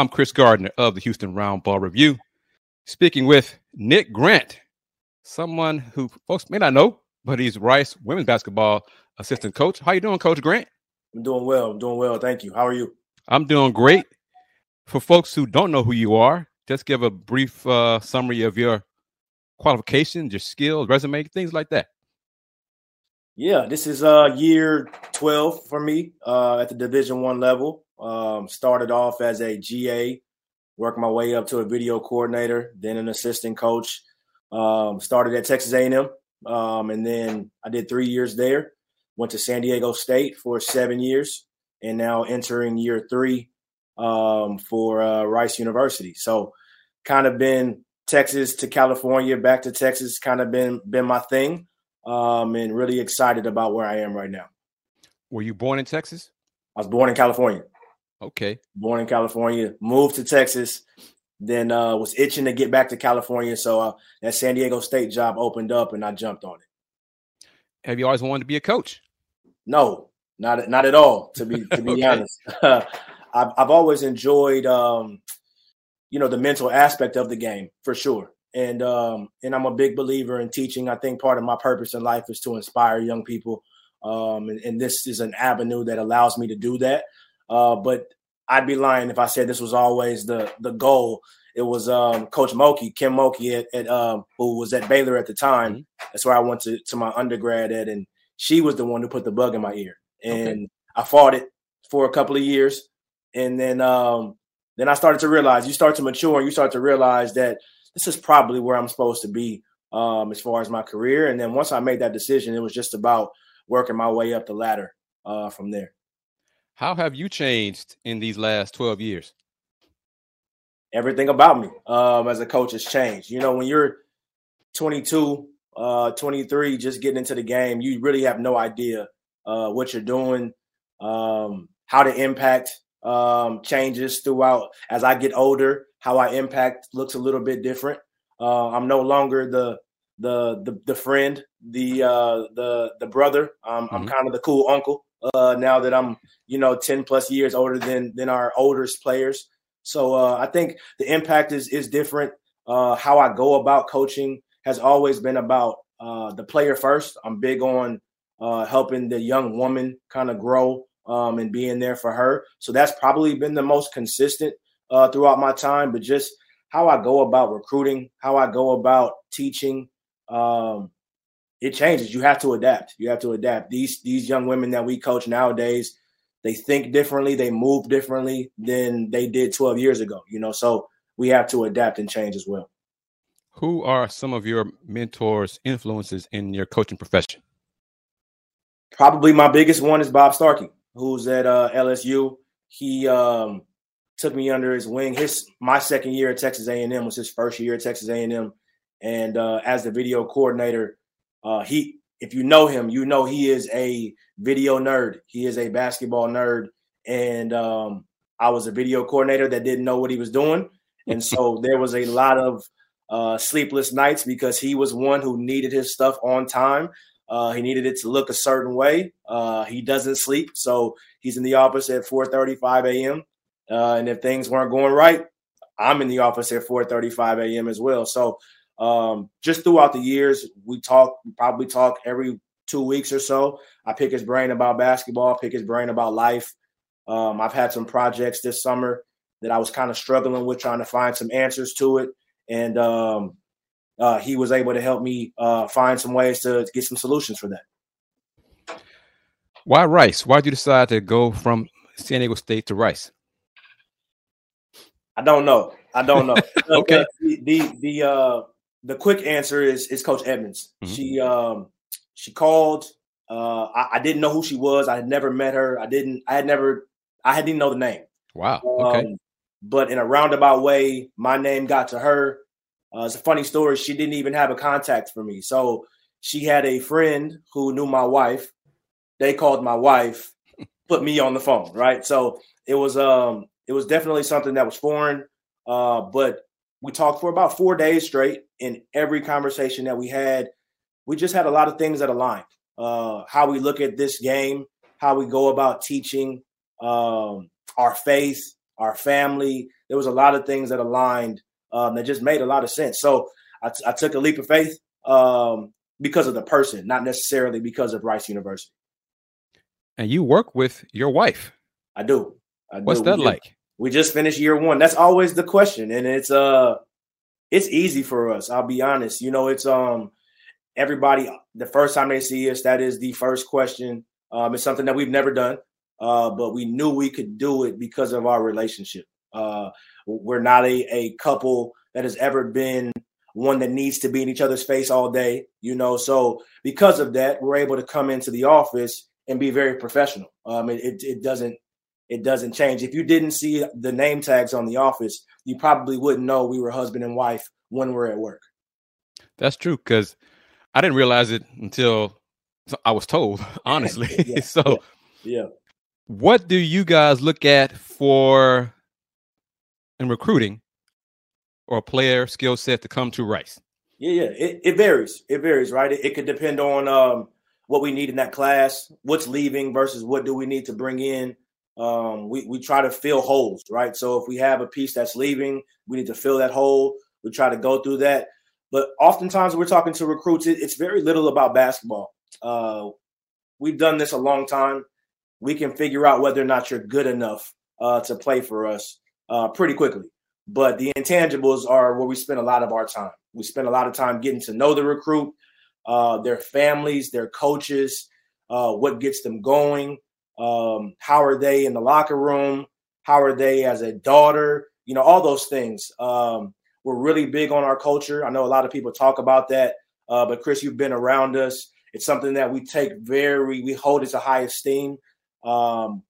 I'm Chris Gardner of the Houston Roundball Review, speaking with Nick Grant, someone who folks may not know, but he's Rice women's basketball assistant coach. How you doing, Coach Grant? I'm doing well. I'm doing well. Thank you. How are you? I'm doing great. For folks who don't know who you are, just give a brief uh, summary of your qualifications, your skills, resume, things like that. Yeah, this is uh year 12 for me uh, at the Division One level. Um, started off as a GA, worked my way up to a video coordinator, then an assistant coach. Um, started at Texas A&M, um, and then I did three years there. Went to San Diego State for seven years, and now entering year three um, for uh, Rice University. So, kind of been Texas to California, back to Texas, kind of been been my thing, um, and really excited about where I am right now. Were you born in Texas? I was born in California. Okay. Born in California, moved to Texas, then uh, was itching to get back to California. So uh, that San Diego State job opened up, and I jumped on it. Have you always wanted to be a coach? No, not not at all. To be to be okay. honest, I've I've always enjoyed um, you know the mental aspect of the game for sure, and um, and I'm a big believer in teaching. I think part of my purpose in life is to inspire young people, um, and, and this is an avenue that allows me to do that. Uh, but I'd be lying if I said this was always the the goal. It was um, Coach Mulkey, Kim Mulkey, at, at um, who was at Baylor at the time. Mm-hmm. That's where I went to to my undergrad at, and she was the one who put the bug in my ear, and okay. I fought it for a couple of years, and then um, then I started to realize you start to mature, and you start to realize that this is probably where I'm supposed to be um, as far as my career. And then once I made that decision, it was just about working my way up the ladder uh, from there. How have you changed in these last 12 years? Everything about me um, as a coach has changed. You know, when you're 22, uh, 23, just getting into the game, you really have no idea uh, what you're doing, um, how to impact um, changes throughout. As I get older, how I impact looks a little bit different. Uh, I'm no longer the the the, the friend, the uh, the the brother. Um, mm-hmm. I'm kind of the cool uncle uh, now that I'm, you know, 10 plus years older than than our oldest players. So uh, I think the impact is is different. Uh, how I go about coaching has always been about uh, the player first. I'm big on uh, helping the young woman kind of grow um, and being there for her. So that's probably been the most consistent uh, throughout my time. But just how I go about recruiting, how I go about teaching, um, it changes. You have to adapt. You have to adapt. These these young women that we coach nowadays, they think differently, they move differently than they did 12 years ago. You know, so we have to adapt and change as well. Who are some of your mentors, influences in your coaching profession? Probably my biggest one is Bob Starkey, who's at uh, LSU. He um, took me under his wing. His my second year at Texas A&M was his first year at Texas A&M, and uh, as the video coordinator, uh, he, if you know him, you know he is a video nerd. He is a basketball nerd, and um, I was a video coordinator that didn't know what he was doing, and so there was a lot of uh, sleepless nights because he was one who needed his stuff on time. Uh, he needed it to look a certain way. Uh, he doesn't sleep, so he's in the office at 4:35 a.m. Uh, and if things weren't going right, I'm in the office at 4:35 a.m. as well. So um, just throughout the years, we talk, probably talk every two weeks or so. I pick his brain about basketball, pick his brain about life. Um, I've had some projects this summer that I was kind of struggling with, trying to find some answers to it, and um, uh, he was able to help me uh, find some ways to get some solutions for that. Why Rice? Why did you decide to go from San Diego State to Rice? I don't know. I don't know. okay. The the, the uh, the quick answer is is Coach Edmonds. Mm-hmm. She um she called. Uh, I, I, didn't know who she was. I had never met her. I didn't. I had never. I didn't know the name. Wow. Okay. Um, but in a roundabout way, my name got to her. Uh, it's a funny story. She didn't even have a contact for me. So she had a friend who knew my wife. They called my wife, put me on the phone. Right. So it was um it was definitely something that was foreign. Uh, but we talked for about four days straight. In every conversation that we had, we just had a lot of things that aligned. Uh, how we look at this game, how we go about teaching, um, our faith, our family. There was a lot of things that aligned um, that just made a lot of sense. So I, t- I took a leap of faith um, because of the person, not necessarily because of Rice University. And you work with your wife. I do. I What's do. that we like? We just finished year one. That's always the question, and it's uh, it's easy for us. I'll be honest. You know, it's um, everybody the first time they see us, that is the first question. Um, it's something that we've never done, uh, but we knew we could do it because of our relationship. Uh, we're not a, a couple that has ever been one that needs to be in each other's face all day, you know. So because of that, we're able to come into the office and be very professional. Um, it, it, it doesn't it doesn't change. If you didn't see the name tags on the office, you probably wouldn't know we were husband and wife when we're at work. That's true because I didn't realize it until I was told, honestly. yeah, so, yeah, yeah. What do you guys look at for in recruiting or a player skill set to come to Rice? Yeah, yeah, it, it varies. It varies, right? It, it could depend on um, what we need in that class, what's leaving versus what do we need to bring in. Um, we we try to fill holes, right? So if we have a piece that's leaving, we need to fill that hole. We try to go through that. But oftentimes, we're talking to recruits. It, it's very little about basketball. Uh, we've done this a long time. We can figure out whether or not you're good enough uh, to play for us uh, pretty quickly. But the intangibles are where we spend a lot of our time. We spend a lot of time getting to know the recruit, uh, their families, their coaches, uh, what gets them going, um, how are they in the locker room, how are they as a daughter, you know, all those things. Um, we're really big on our culture. I know a lot of people talk about that, uh, but Chris, you've been around us. It's something that we take very, we hold it to high esteem. Um,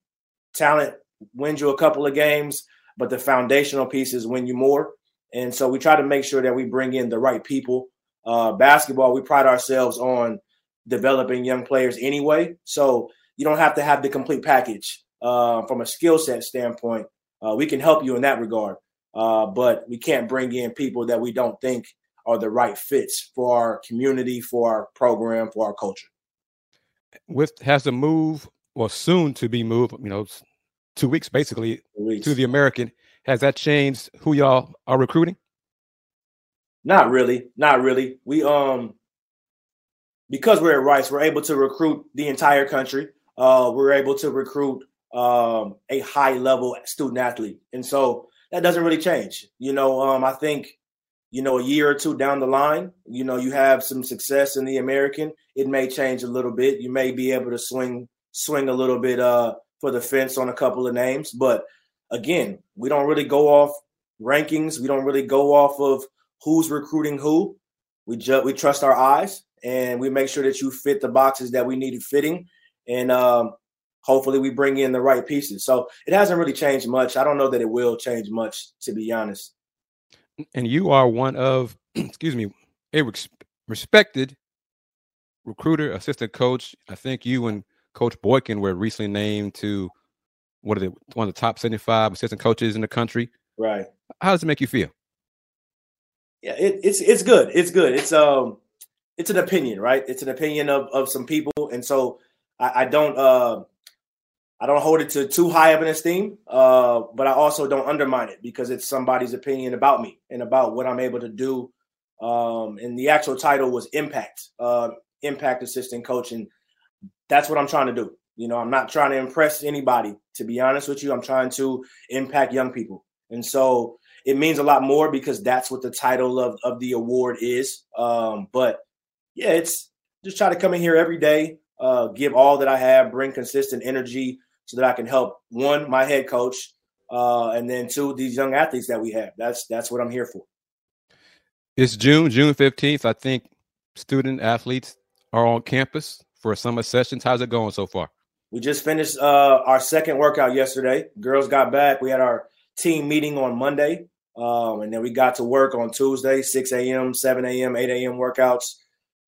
talent wins you a couple of games, but the foundational pieces win you more. And so we try to make sure that we bring in the right people. Uh, basketball, we pride ourselves on developing young players anyway. So you don't have to have the complete package uh, from a skill set standpoint. Uh, we can help you in that regard, uh, but we can't bring in people that we don't think are the right fits for our community, for our program, for our culture. With has the move or soon to be moved, you know, two weeks basically two weeks. to the American. Has that changed who y'all are recruiting? Not really, not really. We um because we're at Rice, we're able to recruit the entire country. Uh, we're able to recruit um, a high level student athlete, and so that doesn't really change. You know, um, I think you know a year or two down the line, you know, you have some success in the American, it may change a little bit. You may be able to swing swing a little bit uh, for the fence on a couple of names. But again, we don't really go off rankings. We don't really go off of who's recruiting who. We just we trust our eyes and we make sure that you fit the boxes that we needed fitting, and um, hopefully we bring in the right pieces. So it hasn't really changed much. I don't know that it will change much, to be honest. And you are one of, excuse me, a respected recruiter, assistant coach. I think you and Coach Boykin were recently named to what are they, one of the top 75 assistant coaches in the country. Right. How does it make you feel? Yeah, it, it's it's good. It's good. It's um it's an opinion, right? It's an opinion of of some people. And so I, I don't uh I don't hold it to too high of an esteem, uh, but I also don't undermine it because it's somebody's opinion about me and about what I'm able to do. Um, and the actual title was impact, uh, impact assistant coach, and that's what I'm trying to do. You know, I'm not trying to impress anybody, to be honest with you. I'm trying to impact young people. And so it means a lot more because that's what the title of, of the award is. Um, but yeah, it's just try to come in here every day, uh, give all that I have, bring consistent energy so that I can help one, my head coach, uh, and then two, these young athletes that we have. That's that's what I'm here for. It's June, June 15th. I think student athletes are on campus for summer sessions. How's it going so far? We just finished uh, our second workout yesterday. Girls got back. We had our team meeting on Monday, um, and then we got to work on Tuesday, 6 a.m., 7 a.m., 8 a.m. workouts,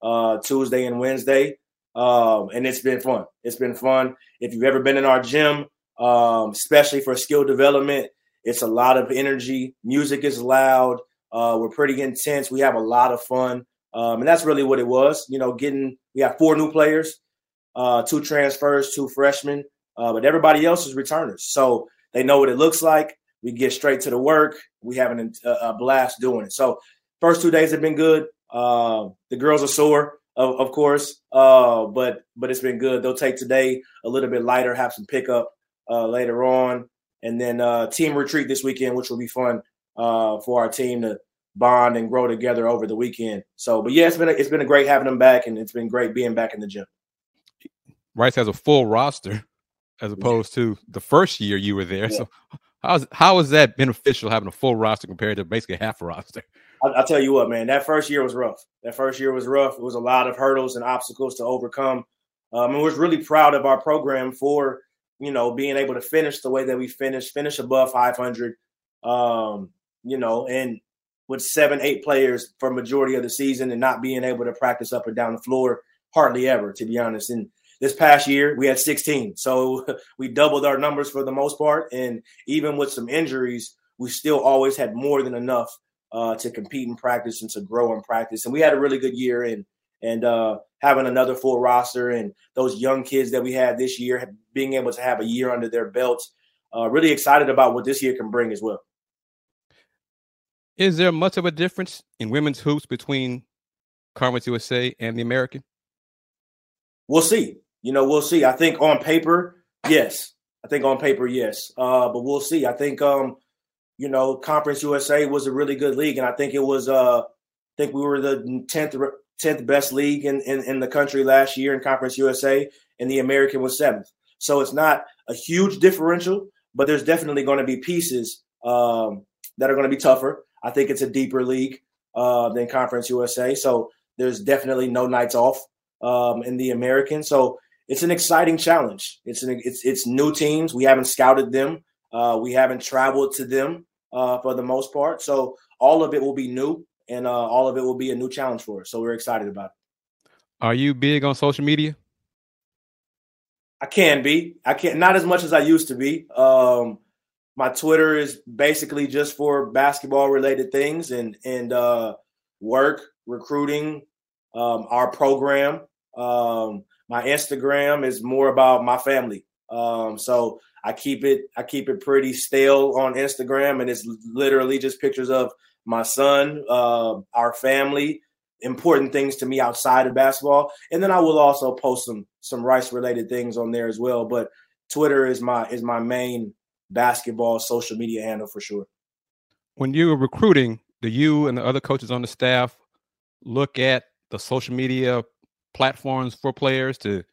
uh, Tuesday and Wednesday. Um, and it's been fun. It's been fun. If you've ever been in our gym, um, especially for skill development, it's a lot of energy. Music is loud. Uh, we're pretty intense. We have a lot of fun. Um, and that's really what it was. You know, getting we have four new players, uh, two transfers, two freshmen, uh, but everybody else is returners. So they know what it looks like. We get straight to the work. We have an, a, a blast doing it. So first two days have been good. Uh, the girls are sore, of, of course, uh, but but it's been good. They'll take today a little bit lighter, have some pickup uh, later on, and then uh, team retreat this weekend, which will be fun uh, for our team to bond and grow together over the weekend. So, but yeah, it's been a, it's been a great having them back, and it's been great being back in the gym. Rice has a full roster as opposed to the first year you were there. Yeah. So, how's how is that beneficial having a full roster compared to basically half a roster? I'll, I'll, tell you what, man, that first year was rough. That first year was rough. It was a lot of hurdles and obstacles to overcome. Um, and was really proud of our program for you know being able to finish the way that we finished, finish above 500. Um, you know, and with seven, eight players for majority of the season and not being able to practice up and down the floor hardly ever, to be honest. And this past year we had 16, so we doubled our numbers for the most part. And even with some injuries, we still always had more than enough uh, to compete in practice and to grow in practice. And we had a really good year and and uh, having another full roster and those young kids that we had this year, being able to have a year under their belts, uh, really excited about what this year can bring as well. Is there much of a difference in women's hoops between Conference USA and the American? We'll see. You know, we'll see. I think on paper, yes. I think on paper, yes. Uh, but we'll see. I think um, you know, Conference USA was a really good league, and I think it was uh, I think we were the tenth tenth best league in, in in the country last year in Conference USA, and the American was seventh. So it's not a huge differential, but there's definitely going to be pieces um, that are going to be tougher. I think it's a deeper league uh, than Conference USA, so there's definitely no nights off um, in the American. So it's an exciting challenge. It's an it's it's new teams. We haven't scouted them. Uh, we haven't traveled to them uh, for the most part. So all of it will be new and uh, all of it will be a new challenge for us. So we're excited about it. Are you big on social media? I can be. I can't not as much as I used to be. Um, my Twitter is basically just for basketball related things and and uh, work, recruiting, um, our program. Um, my Instagram is more about my family. Um, so I keep it I keep it pretty stale on Instagram, and it's literally just pictures of my son, uh, our family, important things to me outside of basketball, and then I will also post some some Rice related things on there as well. But Twitter is my is my main basketball social media handle for sure. When you were recruiting, do you and the other coaches on the staff look at the social media platforms for players to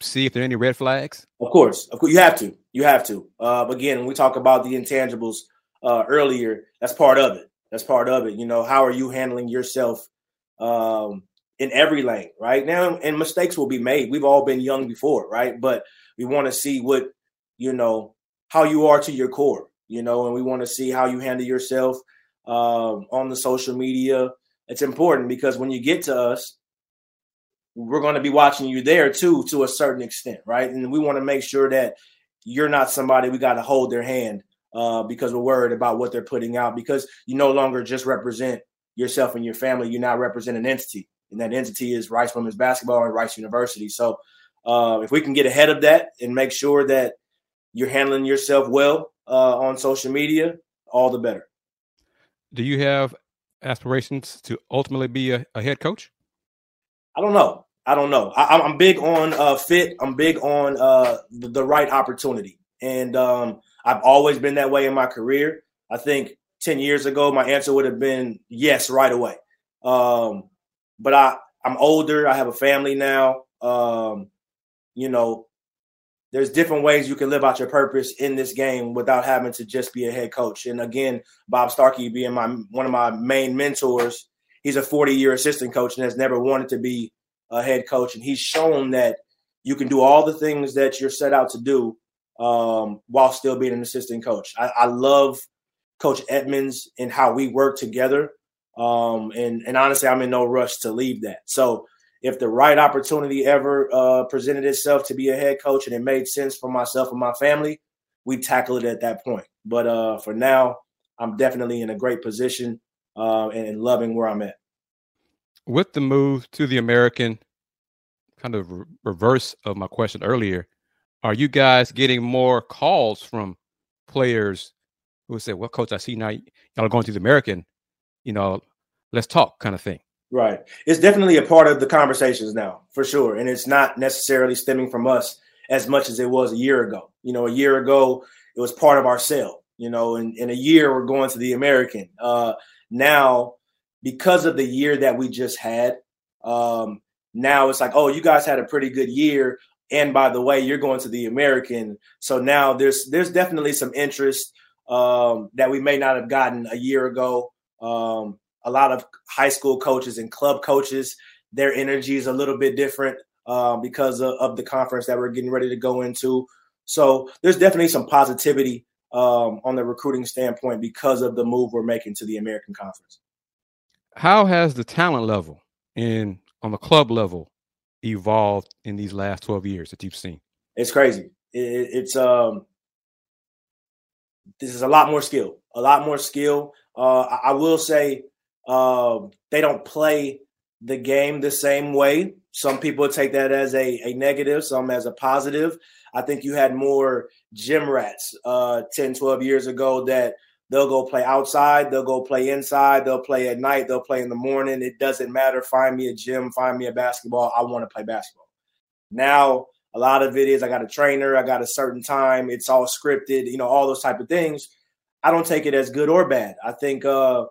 see if there are any red flags? Of course, of course, you have to. You have to. Uh, again, when we talk about the intangibles uh, earlier, that's part of it. That's part of it. You know, how are you handling yourself um, in every lane, right now? And mistakes will be made. We've all been young before, right? But we want to see what you know how you are to your core, you know, and we want to see how you handle yourself um, on the social media. It's important because when you get to us, we're going to be watching you there too, to a certain extent, right? And we want to make sure that you're not somebody we got to hold their hand uh, because we're worried about what they're putting out. Because you no longer just represent yourself and your family; you now represent an entity, and that entity is Rice Women's Basketball and Rice University. So, uh, if we can get ahead of that and make sure that you're handling yourself well uh, on social media, all the better. Do you have aspirations to ultimately be a, a head coach? I don't know. I don't know. I, am big on uh, fit. I'm big on uh, the, the, right opportunity, and um, I've always been that way in my career. I think ten years ago, my answer would have been yes right away. Um, but I, I'm older. I have a family now. Um, you know, there's different ways you can live out your purpose in this game without having to just be a head coach. And again, Bob Starkey being my one of my main mentors, he's a 40 year assistant coach and has never wanted to be a head coach, and he's shown that you can do all the things that you're set out to do um, while still being an assistant coach. I, I, love Coach Edmonds and how we work together. Um, and, and honestly, I'm in no rush to leave that. So if the right opportunity ever uh, presented itself to be a head coach and it made sense for myself and my family, we tackle it at that point. But uh, for now, I'm definitely in a great position uh, and, and loving where I'm at with the move to the American, kind of re- reverse of my question earlier, are you guys getting more calls from players who say, "Well, coach, I see now y'all are going to the American. You know, let's talk," kind of thing. Right. It's definitely a part of the conversations now, for sure, and it's not necessarily stemming from us as much as it was a year ago. You know, a year ago it was part of our sale. You know, in, in a year we're going to the American. Uh, now, because of the year that we just had, um, now it's like, oh, you guys had a pretty good year, and by the way, you're going to the American. So now there's there's definitely some interest um, that we may not have gotten a year ago. Um, a lot of high school coaches and club coaches, their energy is a little bit different uh, because of, of, the conference that we're getting ready to go into. So there's definitely some positivity um, on the recruiting standpoint because of the move we're making to the American Conference. How has the talent level in on the club level evolved in these last 12 years that you've seen? It's crazy. It, it's um, this is a lot more skill, a lot more skill. Uh, I, I will say uh, they don't play the game the same way. Some people take that as a, a negative, some as a positive. I think you had more gym rats uh, 10, 12 years ago that they'll go play outside, they'll go play inside, they'll play at night, they'll play in the morning. It doesn't matter. Find me a gym, find me a basketball. I want to play basketball. Now, a lot of it is I got a trainer, I got a certain time, it's all scripted, you know, all those type of things. I don't take it as good or bad. I think uh,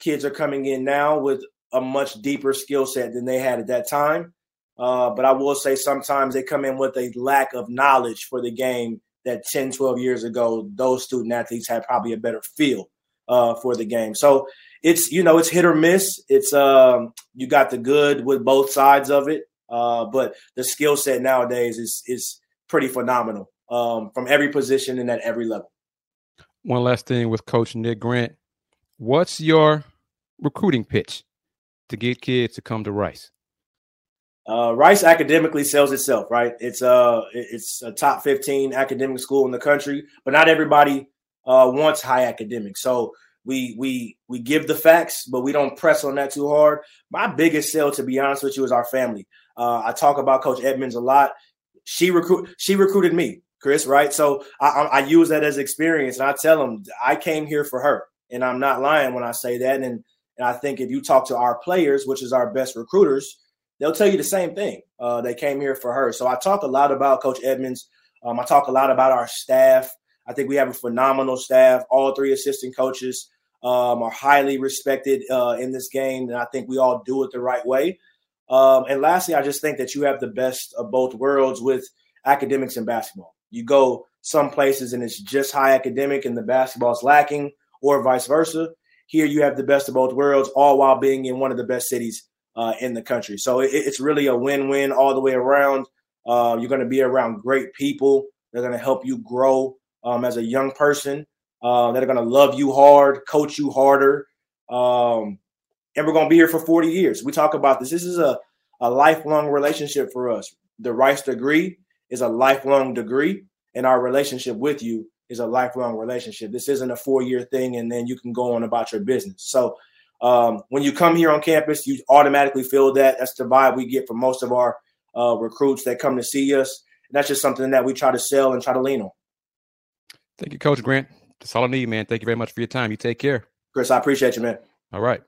kids are coming in now with a much deeper skill set than they had at that time. Uh, but I will say sometimes they come in with a lack of knowledge for the game that 10, 12 years ago, those student athletes had probably a better feel uh, for the game. So it's, you know, it's hit or miss. It's, um, you got the good with both sides of it. Uh, but the skill set nowadays is, is pretty phenomenal um, from every position and at every level. One last thing with Coach Nick Grant. What's your recruiting pitch to get kids to come to Rice? Uh, Rice academically sells itself, right? It's a uh, it's a top fifteen academic school in the country, but not everybody uh, wants high academics. So we we we give the facts, but we don't press on that too hard. My biggest sell, to be honest with you, is our family. Uh, I talk about Coach Edmonds a lot. She recruit she recruited me, Chris, right? So I, I use that as experience, and I tell them I came here for her, and I'm not lying when I say that. And and I think if you talk to our players, which is our best recruiters, they'll tell you the same thing. Uh, they came here for her. So I talk a lot about Coach Edmonds. Um, I talk a lot about our staff. I think we have a phenomenal staff. All three assistant coaches um, are highly respected uh, in this game, and I think we all do it the right way. Um, and lastly, I just think that you have the best of both worlds with academics and basketball. You go some places and it's just high academic and the basketball is lacking, or vice versa. Here you have the best of both worlds, all while being in one of the best cities uh, in the country. So it, it's really a win-win all the way around. Uh, you're going to be around great people. They're going to help you grow um, as a young person. Uh, that are going to love you hard, coach you harder, um, and we're going to be here for 40 years. We talk about this. This is a, a lifelong relationship for us. The Rice degree is a lifelong degree, and our relationship with you is a lifelong relationship. This isn't a four year thing and then you can go on about your business. So um, when you come here on campus, you automatically feel that. That's the vibe we get from most of our uh, recruits that come to see us. And that's just something that we try to sell and try to lean on. Thank you, Coach Grant. That's all I need, man. Thank you very much for your time. You take care. Chris, I appreciate you, man. All right.